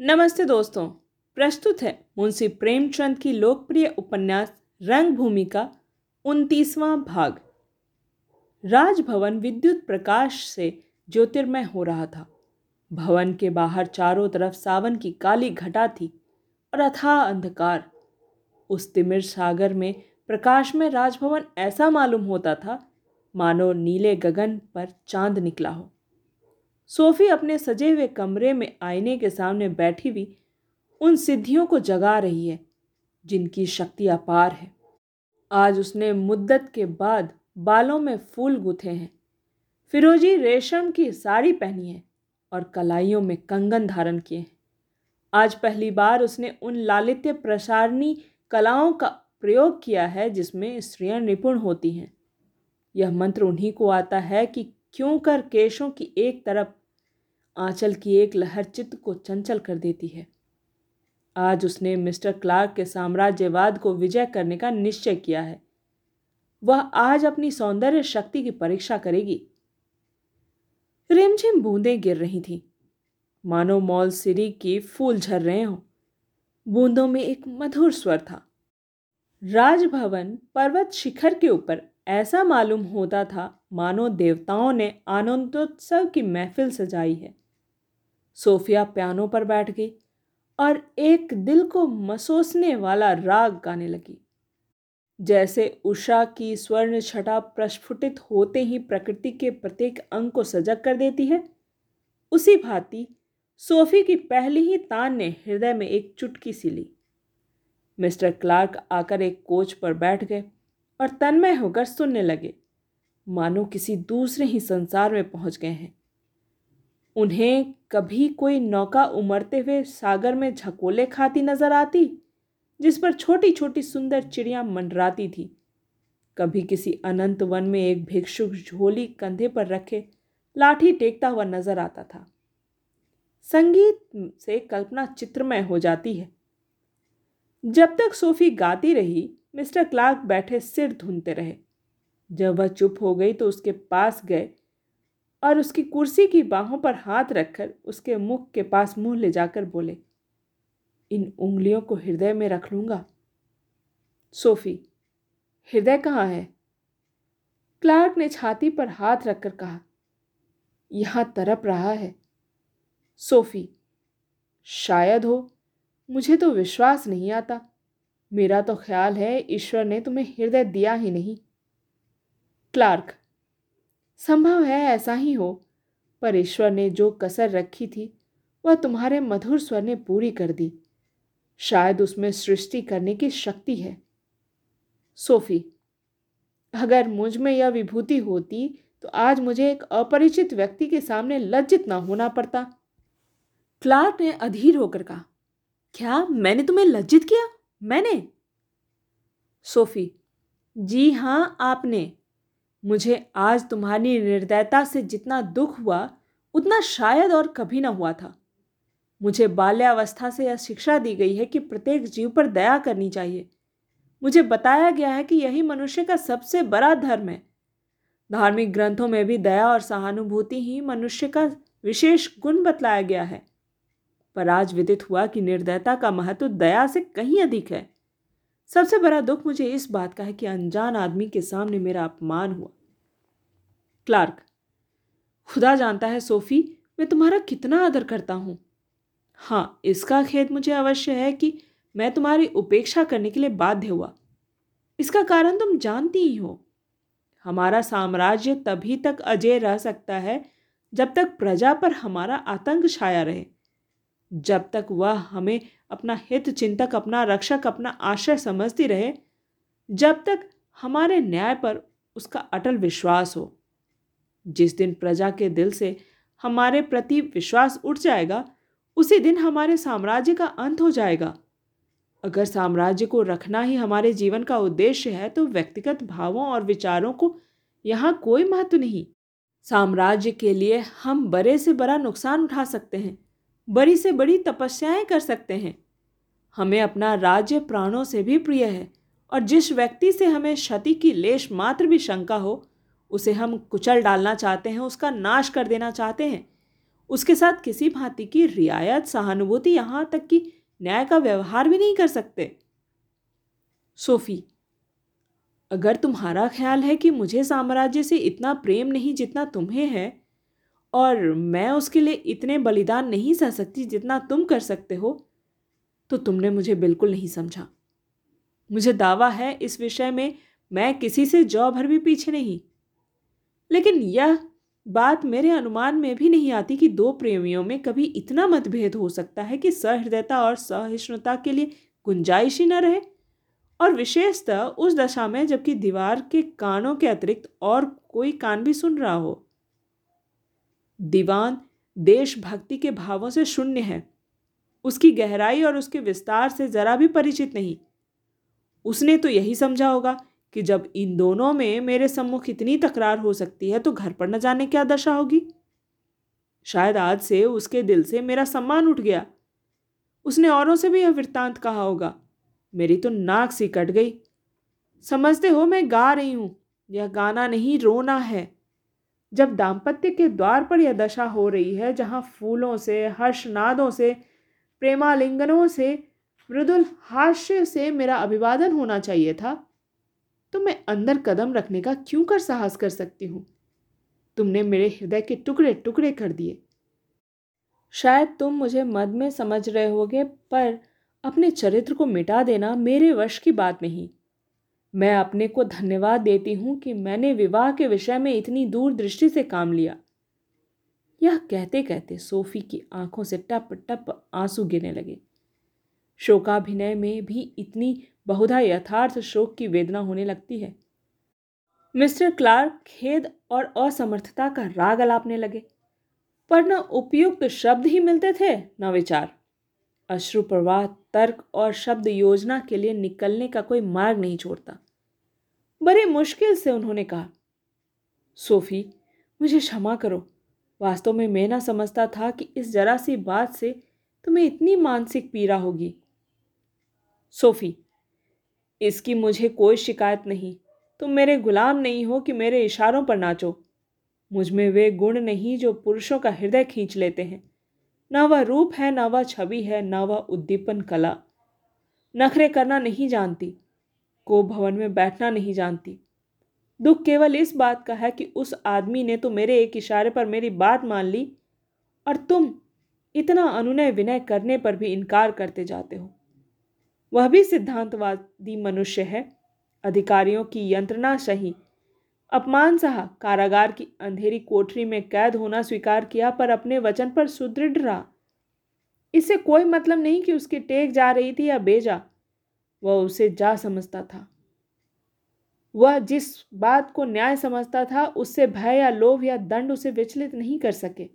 नमस्ते दोस्तों, प्रस्तुत है मुंशी प्रेमचंद की लोकप्रिय उपन्यास रंगभूमि का उनतीसवां भाग। राजभवन विद्युत प्रकाश से ज्योतिर्मय हो रहा था। भवन के बाहर चारों तरफ़ सावन की काली घटा थी और अथाह अंधकार। उस तिमिर सागर में प्रकाश में राजभवन ऐसा मालूम होता था, मानो नीले गगन पर चाँद निकला हो। सोफी अपने सजे हुए कमरे में आईने के सामने बैठी हुई उन सिद्धियों को जगा रही है, जिनकी शक्ति अपार है। आज उसने मुद्दत के बाद बालों में फूल गुथे हैं। फिरोजी रेशम की साड़ी पहनी है और कलाइयों में कंगन धारण किए हैं। आज पहली बार उसने उन लालित्य प्रसारणी कलाओं का प्रयोग किया है, जिसमें स्त्रियाँ निपुण होती हैं। यह मंत्र उन्हीं को आता है कि क्यों कर केशों की एक तरफ़ आंचल की एक लहर चित्त को चंचल कर देती है। आज उसने मिस्टर क्लार्क के साम्राज्यवाद को विजय करने का निश्चय किया है। वह आज अपनी सौंदर्य शक्ति की परीक्षा करेगी। रिमझिम बूंदें गिर रही थीं। मानो मॉल सिरी की फूल झर रहे हों। बूंदों में एक मधुर स्वर था। राजभवन पर्वत शिखर के ऊपर ऐसा मालूम होता था मानो देवताओं ने आनंदोत्सव की महफिल सजाई है। सोफिया पियानो पर बैठ गई और एक दिल को मसोसने वाला राग गाने लगी। जैसे उषा की स्वर्ण छटा प्रस्फुटित होते ही प्रकृति के प्रत्येक अंग को सजग कर देती है, उसी भांति सोफी की पहली ही तान ने हृदय में एक चुटकी सी ली। मिस्टर क्लार्क आकर एक कोच पर बैठ गए और तन्मय होकर सुनने लगे, मानो किसी दूसरे ही संसार में पहुँच गए हैं। उन्हें कभी कोई नौका उमड़ते हुए सागर में झकोले खाती नज़र आती, जिस पर छोटी छोटी सुंदर चिड़ियाँ मंडराती थी। कभी किसी अनंत वन में एक भिक्षुक झोली कंधे पर रखे लाठी टेकता हुआ नज़र आता था। संगीत से कल्पना चित्रमय हो जाती है। जब तक सोफी गाती रही, मिस्टर क्लार्क बैठे सिर धुनते रहे। जब वह चुप हो गई तो उसके पास गए और उसकी कुर्सी की बाहों पर हाथ रखकर उसके मुख के पास मुँह ले जाकर बोले, इन उंगलियों को हृदय में रख लूँगा। सोफी, हृदय कहाँ है? क्लार्क ने छाती पर हाथ रखकर कहा, यहाँ तरप रहा है। सोफी, शायद हो, मुझे तो विश्वास नहीं आता। मेरा तो ख्याल है ईश्वर ने तुम्हें हृदय दिया ही नहीं। क्लार्क संभव है ऐसा ही हो। पर ईश्वर ने जो कसर रखी थी, वह तुम्हारे मधुर स्वर ने पूरी कर दी। शायद उसमें सृष्टि करने की शक्ति है। सोफी, अगर मुझमें यह विभूति होती तो आज मुझे एक अपरिचित व्यक्ति के सामने लज्जित ना होना पड़ता। क्लार्क ने अधीर होकर कहा, क्या मैंने तुम्हें लज्जित किया? मैंने? सोफी, जी हाँ, आपने। मुझे आज तुम्हारी निर्दयता से जितना दुख हुआ, उतना शायद और कभी ना हुआ था। मुझे बाल्यावस्था से यह शिक्षा दी गई है कि प्रत्येक जीव पर दया करनी चाहिए। मुझे बताया गया है कि यही मनुष्य का सबसे बड़ा धर्म है। धार्मिक ग्रंथों में भी दया और सहानुभूति ही मनुष्य का विशेष गुण बतलाया गया है। पर आज विदित हुआ कि निर्दयता का महत्व दया से कहीं अधिक है। सबसे बड़ा दुख मुझे इस बात का है कि अनजान आदमी के सामने मेरा अपमान हुआ। क्लार्क। खुदा जानता है, सोफी, मैं तुम्हारा कितना आदर करता हूँ। हाँ इसका खेद मुझे अवश्य है कि मैं तुम्हारी उपेक्षा करने के लिए बाध्य हुआ। इसका कारण तुम जानती ही हो। हमारा साम्राज्य तभी तक अजय रह सकता है, जब तक प्रजा पर हमारा आतंक छाया रहे। जब तक वह हमें अपना हित चिंतक, अपना रक्षक, अपना आश्रय समझती रहे, जब तक हमारे न्याय पर उसका अटल विश्वास हो। जिस दिन प्रजा के दिल से हमारे प्रति विश्वास उठ जाएगा, उसी दिन हमारे साम्राज्य का अंत हो जाएगा। अगर साम्राज्य को रखना ही हमारे जीवन का उद्देश्य है तो व्यक्तिगत भावों और विचारों को यहाँ कोई महत्व नहीं। साम्राज्य के लिए हम बड़े से बड़ा नुकसान उठा सकते हैं, बड़ी से बड़ी तपस्याएँ कर सकते हैं। हमें अपना राज्य प्राणों से भी प्रिय है, और जिस व्यक्ति से हमें क्षति की लेश मात्र भी शंका हो उसे हम कुचल डालना चाहते हैं, उसका नाश कर देना चाहते हैं। उसके साथ किसी भांति की रियायत, सहानुभूति यहाँ तक कि न्याय का व्यवहार भी नहीं कर सकते। सोफी, अगर तुम्हारा ख्याल है कि मुझे साम्राज्य से इतना प्रेम नहीं जितना तुम्हें है, और मैं उसके लिए इतने बलिदान नहीं सह सकती जितना तुम कर सकते हो तो तुमने मुझे बिल्कुल नहीं समझा। मुझे दावा है इस विषय में मैं किसी से जौ भर भी पीछे नहीं। लेकिन यह बात मेरे अनुमान में भी नहीं आती कि दो प्रेमियों में कभी इतना मतभेद हो सकता है कि सहृदयता और सहिष्णुता के लिए गुंजाइश ही न रहे। और विशेषतः उस दशा में जबकि दीवार के कानों के अतिरिक्त और कोई कान भी सुन रहा हो। दीवान देशभक्ति के भावों से शून्य है। उसकी गहराई और उसके विस्तार से जरा भी परिचित नहीं। उसने तो यही समझा होगा कि जब इन दोनों में मेरे सम्मुख इतनी तकरार हो सकती है तो घर पर न जाने क्या दशा होगी? शायद आज से उसके दिल से मेरा सम्मान उठ गया। उसने औरों से भी यह वृत्तांत कहा होगा। मेरी तो नाक सी कट गई। समझते हो मैं गा रही हूँ। यह गाना नहीं, रोना है। जब दाम्पत्य के द्वार पर यह दशा हो रही है, जहाँ फूलों से, हर्षनादों से, प्रेमालिंगनों से, मृदुल हास्य से मेरा अभिवादन होना चाहिए था तो मैं अंदर कदम रखने का क्यों कर साहस कर सकती हूँ? तुमने मेरे हृदय के टुकड़े टुकड़े कर दिए। शायद तुम मुझे मद में समझ रहे होगे, पर अपने चरित्र को मिटा देना मेरे वश की बात नहीं। मैं अपने को धन्यवाद देती हूँ कि मैंने विवाह के विषय में इतनी दूरदृष्टि से काम लिया। यह कहते कहते सोफी की आँखों से टप टप आँसू गिरने लगे। शोकाभिनय में भी इतनी बहुधा यथार्थ शोक की वेदना होने लगती है। मिस्टर क्लार्क खेद और असमर्थता का राग अलापने लगे। पर न उपयुक्त शब्द ही मिलते थे, न विचार। अश्रु प्रवाह, तर्क और शब्द योजना के लिए निकलने का कोई मार्ग नहीं छोड़ता। बड़े मुश्किल से उन्होंने कहा, सोफी, मुझे क्षमा करो। वास्तव में मैं ना समझता था कि इस जरा सी बात से तुम्हें इतनी मानसिक पीड़ा होगी। सोफी इसकी मुझे कोई शिकायत नहीं। तुम मेरे गुलाम नहीं हो कि मेरे इशारों पर नाचो। मुझमें वे गुण नहीं जो पुरुषों का हृदय खींच लेते हैं। न वह रूप है, न वह छवि है, न वह उद्दीपन कला। नखरे करना नहीं जानती, को भवन में बैठना नहीं जानती। दुख केवल इस बात का है कि उस आदमी ने तो मेरे एक इशारे पर मेरी बात मान ली, और तुम इतना अनुनय विनय करने पर भी इनकार करते जाते हो। वह भी सिद्धांतवादी मनुष्य है। अधिकारियों की यंत्रणा सही। अपमान सहा कारागार की अंधेरी कोठरी में कैद होना स्वीकार किया, पर अपने वचन पर सुदृढ़ रहा। इससे कोई मतलब नहीं कि उसकी टेक जा रही थी या बेजा। वह उसे जा समझता था। वह जिस बात को न्याय समझता था, उससे भय या लोभ या दंड उसे विचलित नहीं कर सके।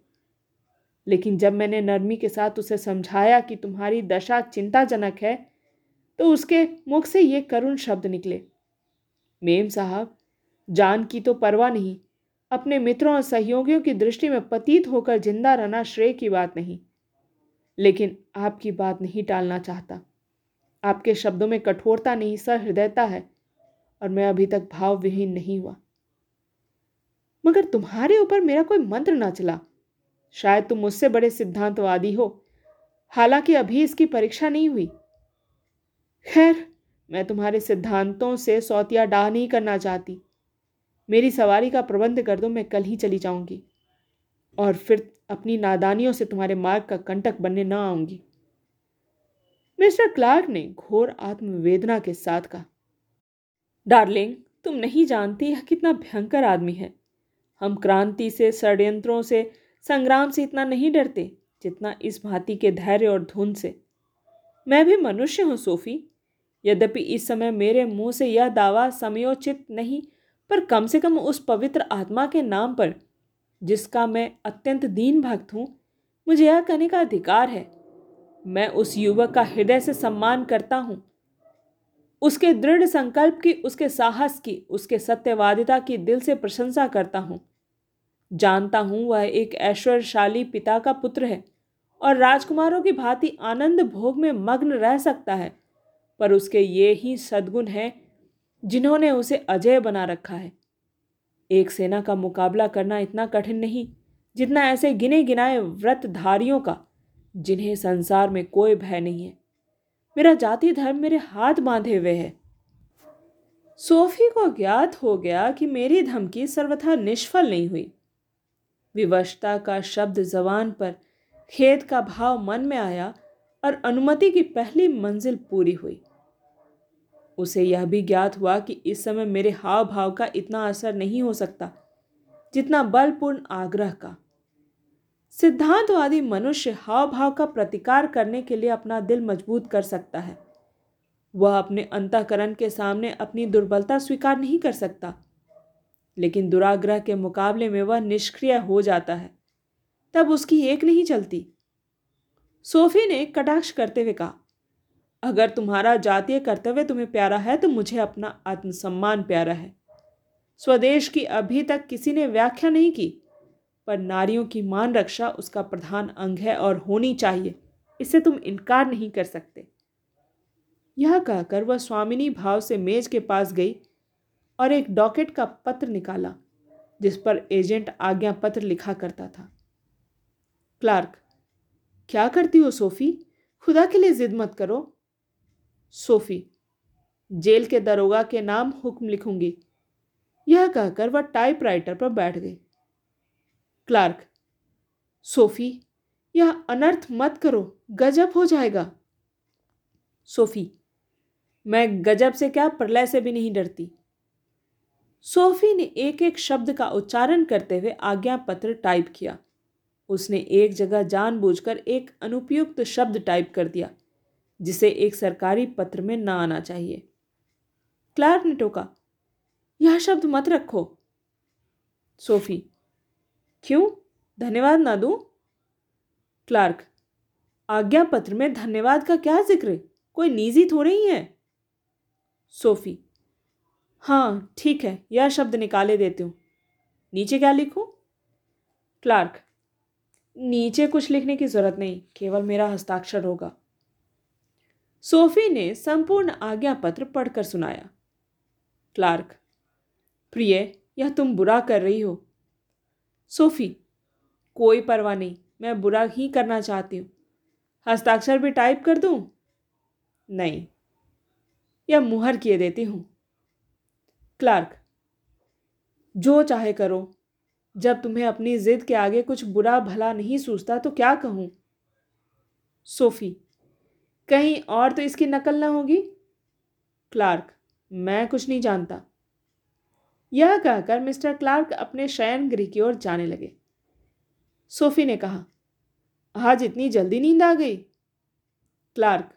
लेकिन जब मैंने नरमी के साथ उसे समझाया कि तुम्हारी दशा चिंताजनक है तो उसके मुख से ये करुण शब्द निकले। मेम साहब, जान की तो परवाह नहीं। अपने मित्रों और सहयोगियों की दृष्टि में पतीत होकर ज़िंदा रहना श्रेय की बात नहीं। लेकिन आपकी बात नहीं टालना चाहता। आपके शब्दों में कठोरता नहीं, सहृदयता है और मैं अभी तक भाव विहीन नहीं हुआ। मगर तुम्हारे ऊपर मेरा कोई मंत्र ना चला। शायद तुम मुझसे बड़े सिद्धांतवादी हो। हालाँकि अभी इसकी परीक्षा नहीं हुई। खैर, मैं तुम्हारे सिद्धांतों से सौतिया डाह नहीं करना चाहती। मेरी सवारी का प्रबंध कर दो, मैं कल ही चली जाऊँगी। और फिर अपनी नादानियों से तुम्हारे मार्ग का कंटक बनने न आऊँगी। मिस्टर क्लार्क ने घोर आत्मवेदना के साथ कहा, डार्लिंग, तुम नहीं जानती यह कितना भयंकर आदमी है। हम क्रांति से, षड्यंत्रों से, संग्राम से इतना नहीं डरते, जितना इस भांति के धैर्य और धुन से। मैं भी मनुष्य हूँ, सोफी। यद्यपि इस समय मेरे मुँह से यह दावा समयोचित नहीं, पर कम से कम उस पवित्र आत्मा के नाम पर, जिसका मैं अत्यंत दीन भक्त हूँ, मुझे यह कहने का अधिकार है। मैं उस युवक का हृदय से सम्मान करता हूँ। उसके दृढ़ संकल्प की, उसके साहस की, उसके सत्यवादिता की दिल से प्रशंसा करता हूँ। जानता हूँ वह एक ऐश्वर्यशाली पिता का पुत्र है। और राजकुमारों की भांति आनंद भोग में मग्न रह सकता है, पर उसके ये ही सद्गुण हैं जिन्होंने उसे अजय बना रखा है। एक सेना का मुकाबला करना इतना कठिन नहीं, जितना ऐसे गिने गिनाए व्रतधारियों का, जिन्हें संसार में कोई भय नहीं है। मेरा जाति धर्म मेरे हाथ बांधे हुए है। सोफी को ज्ञात हो गया कि मेरी धमकी सर्वथा निष्फल नहीं हुई। विवशता का शब्द जवान पर खेत का भाव मन में आया और अनुमति की पहली मंजिल पूरी हुई। उसे यह भी ज्ञात हुआ कि इस समय मेरे हाव भाव का इतना असर नहीं हो सकता, जितना बलपूर्ण आग्रह का। सिद्धांतवादी मनुष्य हाव भाव का प्रतिकार करने के लिए अपना दिल मज़बूत कर सकता है। वह अपने अंतकरण के सामने अपनी दुर्बलता स्वीकार नहीं कर सकता, लेकिन दुराग्रह के मुकाबले में वह निष्क्रिय हो जाता है। तब उसकी एक नहीं चलती। सोफी ने कटाक्ष करते हुए कहा, अगर तुम्हारा जातीय कर्तव्य तुम्हें प्यारा है तो मुझे अपना आत्मसम्मान प्यारा है। स्वदेश की अभी तक किसी ने व्याख्या नहीं की, पर नारियों की मान रक्षा उसका प्रधान अंग है और होनी चाहिए। इससे तुम इनकार नहीं कर सकते यह कहकर वह स्वामिनी भाव से मेज के पास गई और एक डॉकेट का पत्र निकाला, जिस पर एजेंट आज्ञा पत्र लिखा करता था। क्लार्क, क्या करती हो सोफी? खुदा के लिए जिद मत करो। सोफी, जेल के दरोगा के नाम हुक्म लिखूँगी। यह कहकर वह टाइपराइटर पर बैठ गई। क्लार्क, सोफी, यह अनर्थ मत करो, गजब हो जाएगा। सोफी, मैं गजब से क्या प्रलय से भी नहीं डरती। सोफी ने एक एक शब्द का उच्चारण करते हुए आज्ञा पत्र टाइप किया। उसने एक जगह जानबूझकर एक अनुपयुक्त शब्द टाइप कर दिया, जिसे एक सरकारी पत्र में ना आना चाहिए। क्लार्क ने टोका, यह शब्द मत रखो। सोफी, क्यों? धन्यवाद ना दूँ? क्लार्क, आज्ञा पत्र में धन्यवाद का क्या ज़िक्र? कोई निजी थोड़े ही है? सोफी हाँ ठीक है, यह शब्द निकाले देती हूँ। नीचे क्या लिखूं? क्लार्क नीचे कुछ लिखने की ज़रूरत नहीं, केवल मेरा हस्ताक्षर होगा। सोफी ने संपूर्ण आज्ञा पत्र पढ़कर सुनाया। क्लार्क, प्रिय, यह तुम बुरा कर रही हो। सोफी, कोई परवाह नहीं, मैं बुरा ही करना चाहती हूँ। हस्ताक्षर भी टाइप कर दूँ? नहीं यह मुहर किए देती हूँ। क्लार्क, जो चाहे करो जब तुम्हें अपनी जिद के आगे कुछ बुरा भला नहीं सूझता तो क्या कहूँ? सोफी, कहीं और तो इसकी नकल ना होगी? क्लार्क, मैं कुछ नहीं जानता। यह कहकर मिस्टर क्लार्क अपने शयन गृह की ओर जाने लगे। सोफी ने कहा, आज इतनी जल्दी नींद आ गई? क्लार्क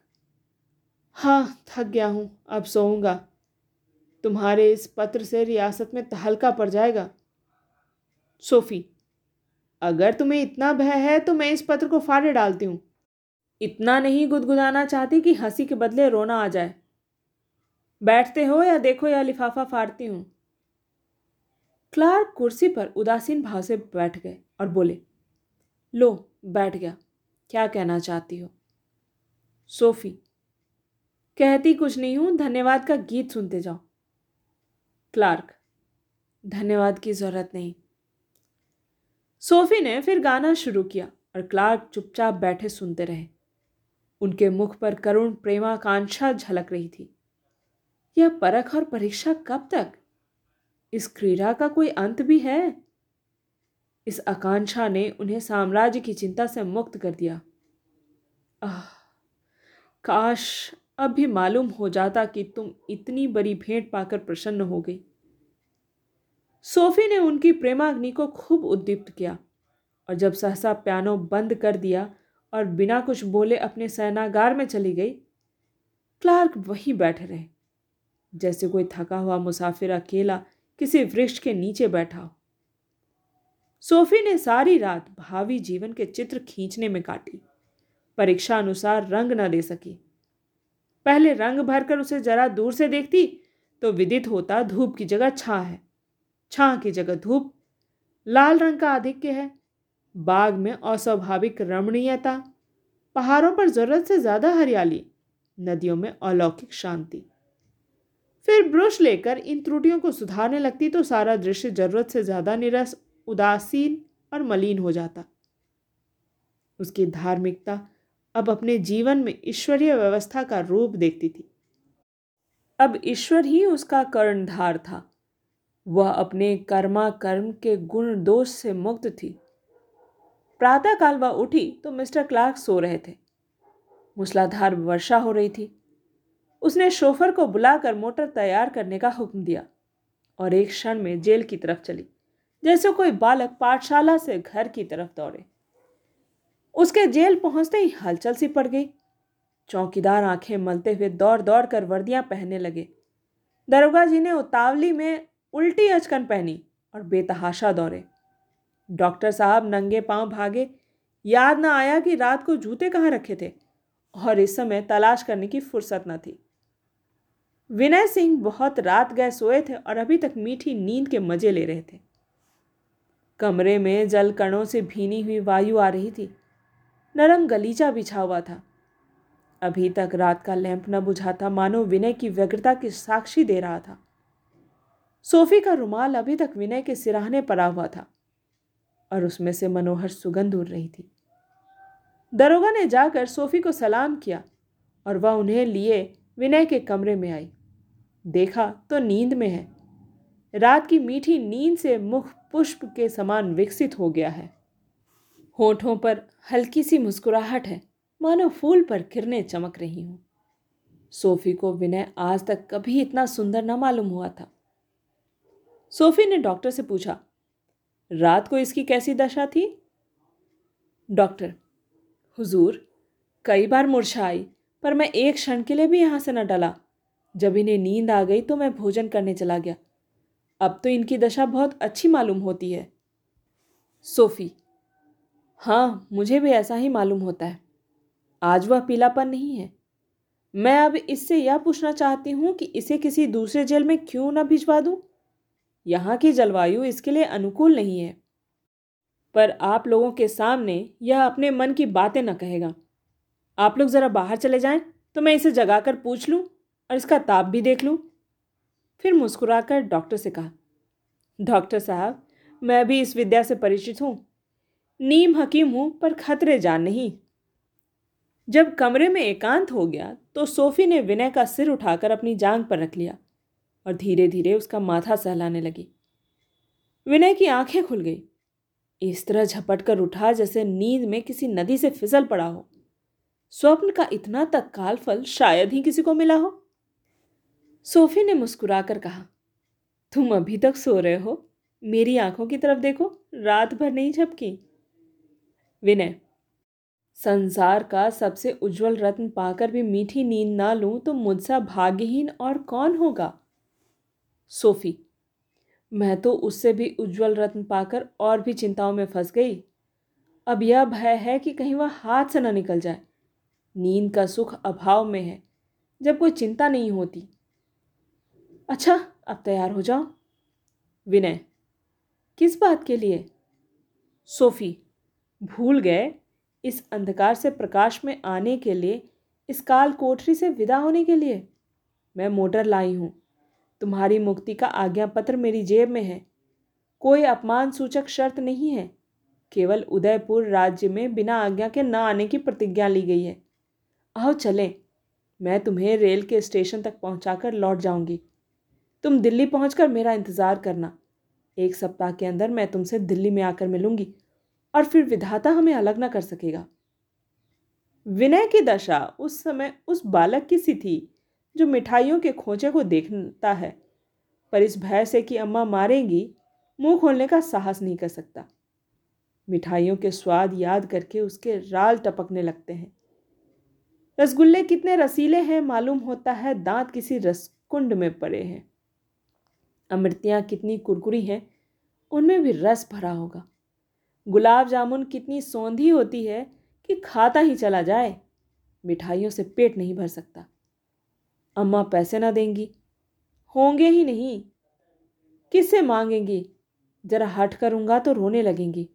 हाँ थक गया हूँ, अब सोऊँगा। तुम्हारे इस पत्र से रियासत में तहलका पड़ जाएगा। सोफी, अगर तुम्हें इतना भय है तो मैं इस पत्र को फाड़े डालती हूँ। इतना नहीं गुदगुदाना चाहती कि हँसी के बदले रोना आ जाए। बैठते हो या देखो या लिफाफा फाड़ती हूँ। क्लार्क कुर्सी पर उदासीन भाव से बैठ गए और बोले, लो, बैठ गया। क्या कहना चाहती हो? सोफी, कहती कुछ नहीं हूँ, धन्यवाद का गीत सुनते जाओ। क्लार्क, धन्यवाद की ज़रूरत नहीं। सोफी ने फिर गाना शुरू किया और क्लार्क चुपचाप बैठे सुनते रहे। उनके मुख पर करुण प्रेमाकांक्षा झलक रही थी। यह परख और परीक्षा कब तक? इस क्रीड़ा का कोई अंत भी है? इस आकांक्षा ने उन्हें साम्राज्य की चिंता से मुक्त कर दिया। आह, काश, अब भी मालूम हो जाता कि तुम इतनी बड़ी भेंट पाकर प्रसन्न हो गई। सोफी ने उनकी प्रेमाग्नि को खूब उद्दीप्त किया और जब सहसा पियानो बंद कर दिया और बिना कुछ बोले अपने सेनागार में चली गई, क्लार्क वहीं बैठे रहे। जैसे कोई थका हुआ मुसाफिर अकेला किसी वृक्ष के नीचे बैठा हो। सोफी ने सारी रात भावी जीवन के चित्र खींचने में काटी। परीक्षा अनुसार रंग न दे सकी। पहले रंग भरकर उसे जरा दूर से देखती तो विदित होता धूप की जगह छा है। छां की जगह धूप। लाल रंग का आधिक्य है। बाग में अस्वाभाविक रमणीयता। पहाड़ों पर ज़रूरत से ज़्यादा हरियाली। नदियों में अलौकिक शांति। फिर ब्रश लेकर इन त्रुटियों को सुधारने लगती तो सारा दृश्य ज़रूरत से ज़्यादा निरस, उदासीन और मलिन हो जाता। उसकी धार्मिकता अब अपने जीवन में ईश्वरीय व्यवस्था का रूप देखती थी। अब ईश्वर ही उसका कर्णधार था। वह अपने कर्मा कर्म के गुण दोष से मुक्त थी। प्रातःकाल वह उठी तो मिस्टर क्लार्क सो रहे थे। मूसलाधार वर्षा हो रही थी। उसने शोफर को बुलाकर मोटर तैयार करने का हुक्म दिया और एक क्षण में जेल की तरफ़ चली, जैसे कोई बालक पाठशाला से घर की तरफ़ दौड़े। उसके जेल पहुँचते ही हलचल सी पड़ गई। चौकीदार आँखें मलते हुए दौड़ दौड़ कर वर्दियाँ पहनने लगे। दरोगा जी ने उतावली में उल्टी अचकन पहनी और बेतहाशा दौड़े। डॉक्टर साहब नंगे पाँव भागे। याद न आया कि रात को जूते कहाँ रखे थे और इस समय तलाश करने की फुर्सत न थी। विनय सिंह बहुत रात गए सोए थे और अभी तक मीठी नींद के मज़े ले रहे थे। कमरे में जल कणों से भीनी हुई वायु आ रही थी। नरम गलीचा बिछा हुआ था। अभी तक रात का लैंप न बुझा था मानो विनय की व्यग्रता की साक्षी दे रहा था। सोफी का रुमाल अभी तक विनय के सिराहने पड़ा हुआ था, और उसमें से मनोहर सुगंध उड़ रही थी। दरोगा ने जाकर सोफी को सलाम किया, और वह उन्हें लिए विनय के कमरे में आई। देखा तो नींद में है। रात की मीठी नींद से मुख पुष्प के समान विकसित हो गया है। होठों पर हल्की सी मुस्कुराहट है। मानो फूल पर किरणें चमक रही हूँ। सोफी को विनय आज तक कभी इतना सुंदर न मालूम हुआ था। सोफी ने डॉक्टर से पूछा, रात को इसकी कैसी दशा थी? डॉक्टर, हुजूर, कई बार मूर्छा आई पर मैं एक क्षण के लिए भी यहाँ से न डला। जब इन्हें नींद आ गई तो मैं भोजन करने चला गया। अब तो इनकी दशा बहुत अच्छी मालूम होती है। सोफी हाँ मुझे भी ऐसा ही मालूम होता है। आज वह पीलापन नहीं है। मैं अब इससे यह पूछना चाहती हूँ कि इसे किसी दूसरे जेल में क्यों न भिजवा दूँ? यहाँ की जलवायु इसके लिए अनुकूल नहीं है। पर आप लोगों के सामने यह अपने मन की बातें न कहेगा। आप लोग ज़रा बाहर चले जाएँ तो मैं इसे जगाकर पूछ लूँ और इसका ताप भी देख लूँ। फिर मुस्कुराकर डॉक्टर से कहा, डॉक्टर साहब, मैं भी इस विद्या से परिचित हूँ। नीम हकीम हूँ, पर खतरे जान नहीं। जब कमरे में एकांत हो गया तो सोफी ने विनय का सिर उठाकर अपनी जांग पर रख लिया। और धीरे धीरे उसका माथा सहलाने लगी। विनय की आँखें खुल गई। इस तरह झपट कर उठा जैसे नींद में किसी नदी से फिसल पड़ा हो। स्वप्न का इतना तत्काल फल शायद ही किसी को मिला हो। सोफी ने मुस्कुराकर कहा, तुम अभी तक सो रहे हो? मेरी आँखों की तरफ़ देखो, रात भर नहीं झपकी। विनय, संसार का सबसे उज्जवल रत्न पाकर भी मीठी नींद ना लूँ तो मुझसा भाग्यहीन और कौन होगा? सोफी। मैं तो उससे भी उज्जवल रत्न पाकर और भी चिंताओं में फंस गई। अब यह भय है कि कहीं वह हाथ से न निकल जाए। नींद का सुख अभाव में है, जब कोई चिंता नहीं होती। अच्छा अब तैयार हो जाओ। विनय, किस बात के लिए? सोफी, भूल गए? इस अंधकार से प्रकाश में आने के लिए, इस काल कोठरी से विदा होने के लिए? मैं मोटर लाई हूँ। तुम्हारी मुक्ति का आज्ञा पत्र मेरी जेब में है। कोई अपमान सूचक शर्त नहीं है। केवल उदयपुर राज्य में बिना आज्ञा के न आने की प्रतिज्ञा ली गई है। आओ चलें। मैं तुम्हें रेल के स्टेशन तक पहुंचाकर लौट जाऊँगी। तुम दिल्ली पहुंचकर मेरा इंतज़ार करना। एक सप्ताह के अंदर मैं तुमसे दिल्ली में आकर मिलूँगी और फिर विधाता हमें अलग ना कर सकेगा। विनय की दशा उस समय उस बालक की सी थी। जो मिठाइयों के खोचे को देखता है, पर इस भय से कि अम्मा मारेंगी, मुँह खोलने का साहस नहीं कर सकता। मिठाइयों के स्वाद याद करके उसके राल टपकने लगते हैं। रसगुल्ले कितने रसीले हैं, मालूम होता है, दांत किसी रसकुंड में पड़े हैं। अमृतियाँ कितनी कुरकुरी हैं, उनमें भी रस भरा होगा। गुलाब जामुन कितनी सौंधी होती है कि खाता ही चला जाए। मिठाइयों से पेट नहीं भर सकता। अम्मा पैसे ना देंगी। होंगे ही नहीं। किससे मांगेंगी? जरा हट करूँगा तो रोने लगेंगी।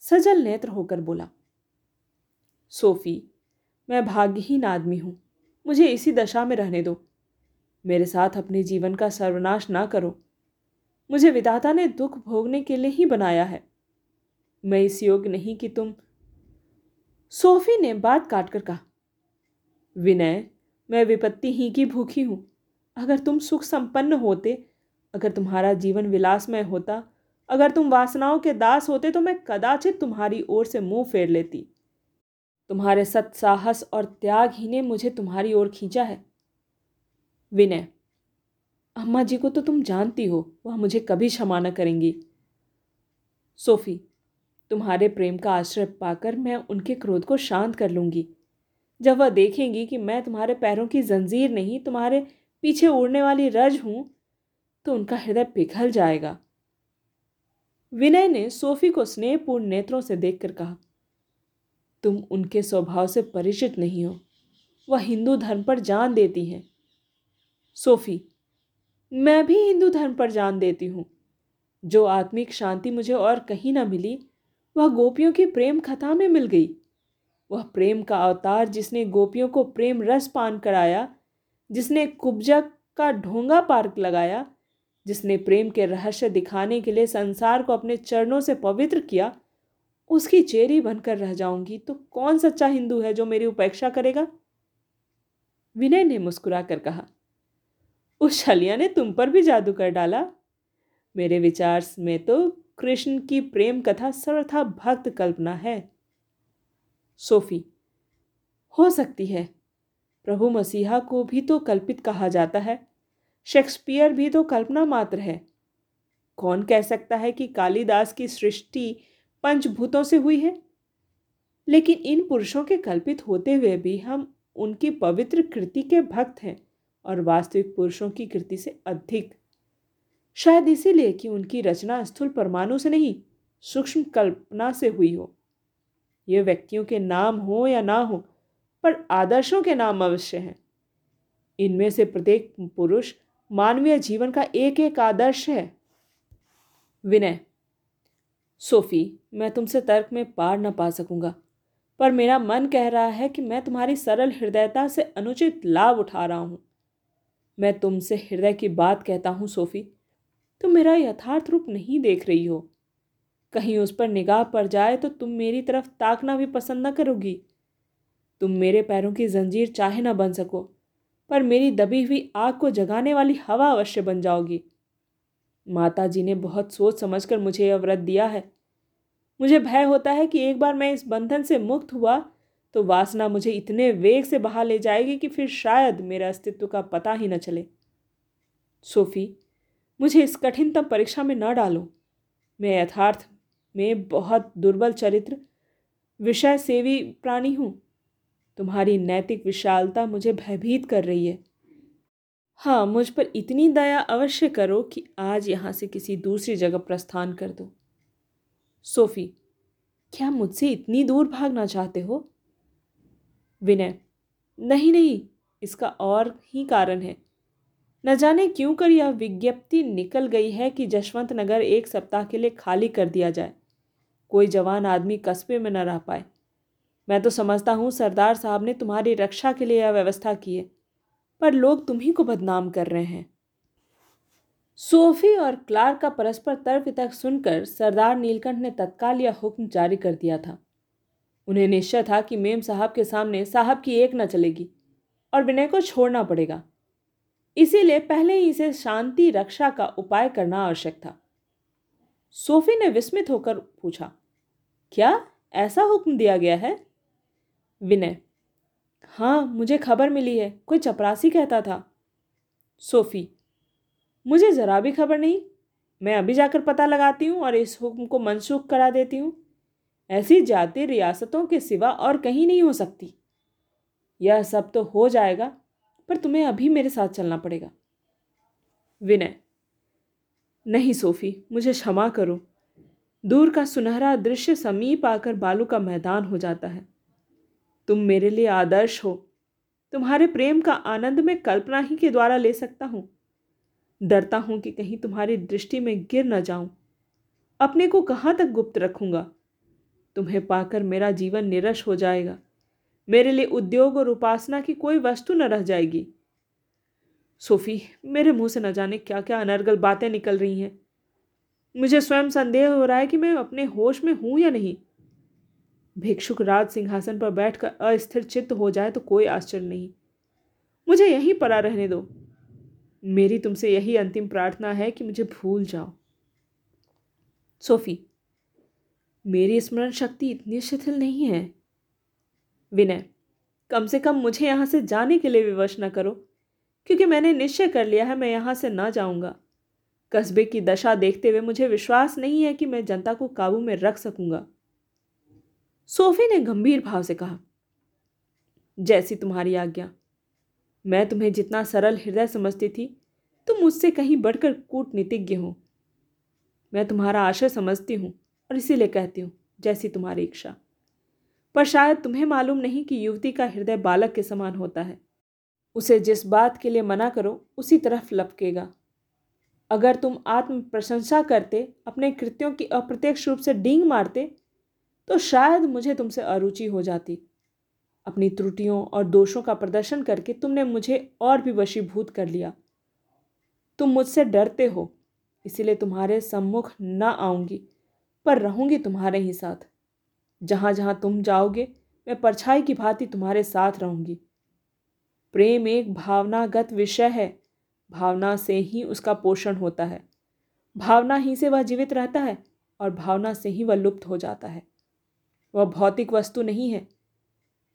सजल नेत्र होकर बोला, सोफी, मैं भाग्यहीन आदमी हूँ। मुझे इसी दशा में रहने दो। मेरे साथ अपने जीवन का सर्वनाश ना करो। मुझे विदाता ने दुख भोगने के लिए ही बनाया है। मैं इस योग्य नहीं कि तुम, सोफी ने बात काटकर कहा, विनय मैं विपत्ति ही की भूखी हूँ। अगर तुम सुख संपन्न होते, अगर तुम्हारा जीवन विलासमय होता, अगर तुम वासनाओं के दास होते तो मैं कदाचित तुम्हारी ओर से मुँह फेर लेती। तुम्हारे सत्साहस और त्याग ही ने मुझे तुम्हारी ओर खींचा है। विनय, अम्मा जी को तो तुम जानती हो, वह मुझे कभी क्षमा न करेंगी। सोफी, तुम्हारे प्रेम का आश्रय पाकर मैं उनके क्रोध को शांत कर लूँगी। जब वह देखेंगी कि मैं तुम्हारे पैरों की जंजीर नहीं, तुम्हारे पीछे उड़ने वाली रज हूँ तो उनका हृदय पिघल जाएगा। विनय ने सोफी को स्नेहपूर्ण नेत्रों से देखकर कहा, तुम उनके स्वभाव से परिचित नहीं हो। वह हिंदू धर्म पर जान देती हैं। सोफी, मैं भी हिंदू धर्म पर जान देती हूँ। जो आत्मिक शांति मुझे और कहीं ना मिली, वह गोपियों की प्रेम कथा में मिल गई। वह प्रेम का अवतार जिसने गोपियों को प्रेम रस पान कराया, जिसने कुब्जा का ढोंगा पार्क लगाया, जिसने प्रेम के रहस्य दिखाने के लिए संसार को अपने चरणों से पवित्र किया, उसकी चेरी बनकर रह जाऊँगी तो कौन सच्चा हिंदू है जो मेरी उपेक्षा करेगा? विनय ने मुस्कुरा कर कहा, उस छलिया ने तुम पर भी जादू कर डाला। मेरे विचार में तो कृष्ण की प्रेम कथा सर्वथा भक्त कल्पना है। सोफी, हो सकती है। प्रभु मसीहा को भी तो कल्पित कहा जाता है, शेक्सपियर भी तो कल्पना मात्र है। कौन कह सकता है कि कालिदास की सृष्टि पंचभूतों से हुई है? लेकिन इन पुरुषों के कल्पित होते हुए भी हम उनकी पवित्र कृति के भक्त हैं और वास्तविक पुरुषों की कृति से अधिक। शायद इसीलिए कि उनकी रचना स्थूल परमाणु से नहीं, सूक्ष्म कल्पना से हुई हो। ये व्यक्तियों के नाम हो या ना हो, पर आदर्शों के नाम अवश्य हैं। इनमें से प्रत्येक पुरुष मानवीय जीवन का एक एक आदर्श है। विनय, सोफी, मैं तुमसे तर्क में पार न पा सकूँगा, पर मेरा मन कह रहा है कि मैं तुम्हारी सरल हृदयता से अनुचित लाभ उठा रहा हूँ। मैं तुमसे हृदय की बात कहता हूँ, सोफी। तुम मेरा यथार्थ रूप नहीं देख रही हो। कहीं उस पर निगाह पड़ जाए तो तुम मेरी तरफ़ ताकना भी पसंद न करोगी। तुम मेरे पैरों की जंजीर चाहे ना बन सको, पर मेरी दबी हुई आग को जगाने वाली हवा अवश्य बन जाओगी। माता जी ने बहुत सोच समझकर मुझे यह व्रत दिया है। मुझे भय होता है कि एक बार मैं इस बंधन से मुक्त हुआ तो वासना मुझे इतने वेग से बहा ले जाएगी कि फिर शायद मेरे अस्तित्व का पता ही न चले। सोफी, मुझे इस कठिनतम परीक्षा में न डालो। मैं यथार्थ में बहुत दुर्बल चरित्र विषय सेवी प्राणी हूँ। तुम्हारी नैतिक विशालता मुझे भयभीत कर रही है। हाँ मुझ पर इतनी दया अवश्य करो कि आज यहाँ से किसी दूसरी जगह प्रस्थान कर दो। सोफी, क्या मुझसे इतनी दूर भागना चाहते हो? विनय, नहीं नहीं, इसका और ही कारण है। न जाने क्यों कर यह विज्ञप्ति निकल गई है कि जशवंत नगर एक सप्ताह के लिए खाली कर दिया जाए। कोई जवान आदमी कस्बे में न रह पाए। मैं तो समझता हूँ सरदार साहब ने तुम्हारी रक्षा के लिए यह व्यवस्था की है, पर लोग तुम्ही को बदनाम कर रहे हैं। सोफी और क्लार्क का परस्पर तर्क तक सुनकर सरदार नीलकंठ ने तत्काल यह हुक्म जारी कर दिया था। उन्हें निश्चय था कि मेम साहब के सामने साहब की एक न चलेगी और विनय को छोड़ना पड़ेगा। इसीलिए पहले ही इसे शांति रक्षा का उपाय करना आवश्यक था। सोफी ने विस्मित होकर पूछा, क्या ऐसा हुक्म दिया गया है? विनय हाँ मुझे खबर मिली है, कोई चपरासी कहता था। सोफी, मुझे ज़रा भी खबर नहीं, मैं अभी जाकर पता लगाती हूँ और इस हुक्म को मनसूख करा देती हूँ। ऐसी जाति रियासतों के सिवा और कहीं नहीं हो सकती। यह सब तो हो जाएगा, पर तुम्हें अभी मेरे साथ चलना पड़ेगा। विनय नहीं सोफी, मुझे क्षमा करो। दूर का सुनहरा दृश्य समीप आकर बालू का मैदान हो जाता है। तुम मेरे लिए आदर्श हो। तुम्हारे प्रेम का आनंद मैं कल्पना ही के द्वारा ले सकता हूँ। डरता हूँ कि कहीं तुम्हारी दृष्टि में गिर न जाऊँ। अपने को कहाँ तक गुप्त रखूँगा? तुम्हें पाकर मेरा जीवन निरश हो जाएगा। मेरे लिए उद्योग और उपासना की कोई वस्तु न रह जाएगी। सोफी, मेरे मुँह से न जाने क्या क्या अनर्गल बातें निकल रही हैं। मुझे स्वयं संदेह हो रहा है कि मैं अपने होश में हूँ या नहीं। भिक्षुक राज सिंहासन पर बैठकर अस्थिर चित्त हो जाए तो कोई आश्चर्य नहीं। मुझे यहीं पड़ा रहने दो। मेरी तुमसे यही अंतिम प्रार्थना है कि मुझे भूल जाओ। सोफी, मेरी स्मरण शक्ति इतनी शिथिल नहीं है। विनय, कम से कम मुझे यहाँ से जाने के लिए विवश न करो। क्योंकि मैंने निश्चय कर लिया है मैं यहाँ से ना जाऊँगा। कस्बे की दशा देखते हुए मुझे विश्वास नहीं है कि मैं जनता को काबू में रख सकूँगा। सोफी ने गंभीर भाव से कहा, जैसी तुम्हारी आज्ञा। मैं तुम्हें जितना सरल हृदय समझती थी, तुम मुझसे कहीं बढ़कर कूटनीतिज्ञ हो। मैं तुम्हारा आशय समझती हूँ और इसीलिए कहती हूँ, जैसी तुम्हारी इच्छा। पर शायद तुम्हें मालूम नहीं कि युवती का हृदय बालक के समान होता है। उसे जिस बात के लिए मना करो, उसी तरफ़ लपकेगा। अगर तुम आत्म प्रशंसा करते, अपने कृत्यों की अप्रत्यक्ष रूप से डींग मारते तो शायद मुझे तुमसे अरुचि हो जाती। अपनी त्रुटियों और दोषों का प्रदर्शन करके तुमने मुझे और भी वशीभूत कर लिया। तुम मुझसे डरते हो, इसीलिए तुम्हारे सम्मुख न आऊँगी, पर रहूँगी तुम्हारे ही साथ। जहाँ जहाँ तुम जाओगे, मैं परछाई की भांति तुम्हारे साथ रहूँगी। प्रेम एक भावनागत विषय है। भावना से ही उसका पोषण होता है। भावना ही से वह जीवित रहता है और भावना से ही वह लुप्त हो जाता है। वह भौतिक वस्तु नहीं है।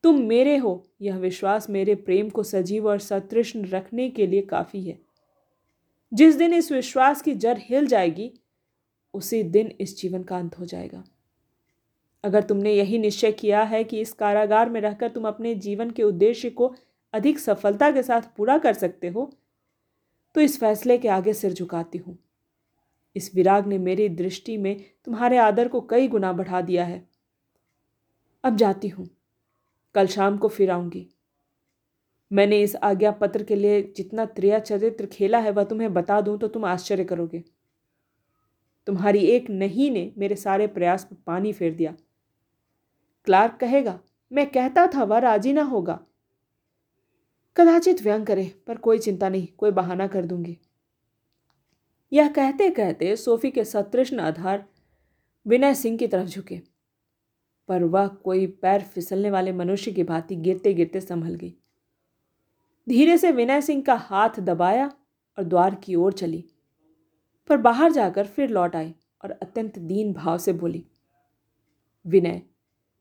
तुम मेरे हो, यह विश्वास मेरे प्रेम को सजीव और सतृष्ण रखने के लिए काफ़ी है। जिस दिन इस विश्वास की जड़ हिल जाएगी, उसी दिन इस जीवन का अंत हो जाएगा। अगर तुमने यही निश्चय किया है कि इस कारागार में रहकर तुम अपने जीवन के उद्देश्य को अधिक सफलता के साथ पूरा कर सकते हो तो इस फैसले के आगे सिर झुकाती हूँ। इस विराग ने मेरी दृष्टि में तुम्हारे आदर को कई गुना बढ़ा दिया है। अब जाती हूँ। कल शाम को फिर आऊँगी। मैंने इस आज्ञा पत्र के लिए जितना त्रिया चरित्र खेला है वह तुम्हें बता दूँ तो तुम आश्चर्य करोगे। तुम्हारी एक नहीं ने मेरे सारे प्रयास पर पानी फेर दिया। क्लार्क कहेगा, मैं कहता था वह राज़ी ना होगा। कदाचित व्यंग करे, पर कोई चिंता नहीं, कोई बहाना कर दूँगी। यह कहते कहते सोफी के सतृष्ण आधार विनय सिंह की तरफ़ झुके। पर वह कोई पैर फिसलने वाले मनुष्य की भांति गिरते गिरते संभल गई। धीरे से विनय सिंह का हाथ दबाया और द्वार की ओर चली। पर बाहर जाकर फिर लौट आई और अत्यंत दीन भाव से बोली, विनय,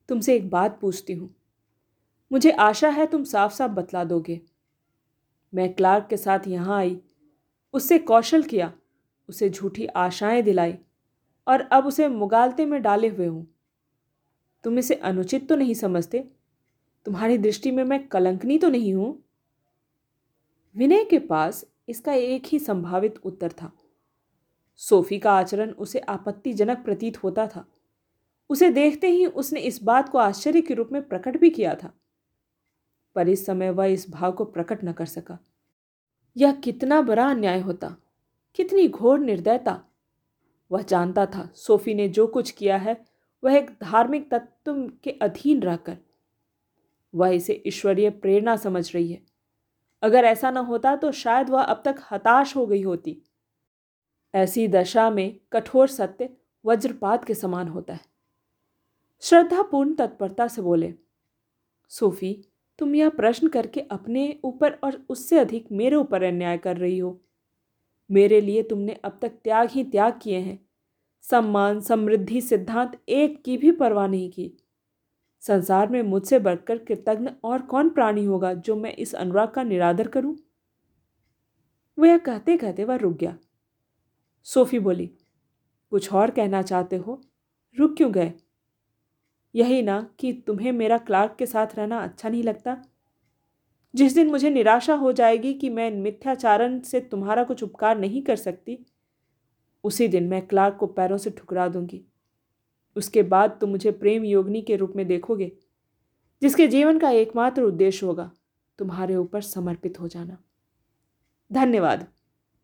तुमसे एक बात पूछती हूँ। मुझे आशा है तुम साफ़ साफ़ बतला दोगे। मैं क्लार्क के साथ यहाँ आई, उससे कौशल किया, उसे झूठी आशाएँ दिलाई और अब उसे मुगालते में डाले हुए हूँ। तुम इसे अनुचित तो नहीं समझते? तुम्हारी दृष्टि में मैं कलंकनी तो नहीं हूँ? विनय के पास इसका एक ही संभावित उत्तर था। सोफी का आचरण उसे आपत्तिजनक प्रतीत होता था। उसे देखते ही उसने इस बात को आश्चर्य के रूप में प्रकट भी किया था। पर इस समय वह इस भाव को प्रकट न कर सका। यह कितना बड़ा अन्याय होता, कितनी घोर निर्दयता। वह जानता था, सोफी ने जो कुछ किया है, वह एक धार्मिक तत्व के अधीन रहकर। वह इसे ईश्वरीय प्रेरणा समझ रही है। अगर ऐसा न होता तो शायद वह अब तक हताश हो गई होती। ऐसी दशा में कठोर सत्य वज्रपात के समान होता है। श्रद्धापूर्ण तत्परता से बोले, सोफी तुम यह प्रश्न करके अपने ऊपर और उससे अधिक मेरे ऊपर अन्याय कर रही हो। मेरे लिए तुमने अब तक त्याग ही त्याग किए हैं। सम्मान, समृद्धि, सिद्धांत एक की भी परवाह नहीं की। संसार में मुझसे बढ़कर कृतज्ञ और कौन प्राणी होगा जो मैं इस अनुराग का निरादर करूँ? वह कहते कहते वह रुक गया। सोफी बोली, कुछ और कहना चाहते हो? रुक क्यों गए? यही ना कि तुम्हें मेरा क्लार्क के साथ रहना अच्छा नहीं लगता? जिस दिन मुझे निराशा हो जाएगी कि मैं मिथ्याचारण से तुम्हारा कुछ उपकार नहीं कर सकती, उसी दिन मैं क्लार्क को पैरों से ठुकरा दूँगी। उसके बाद तुम मुझे प्रेम योगनी के रूप में देखोगे, जिसके जीवन का एकमात्र उद्देश्य होगा तुम्हारे ऊपर समर्पित हो जाना। धन्यवाद।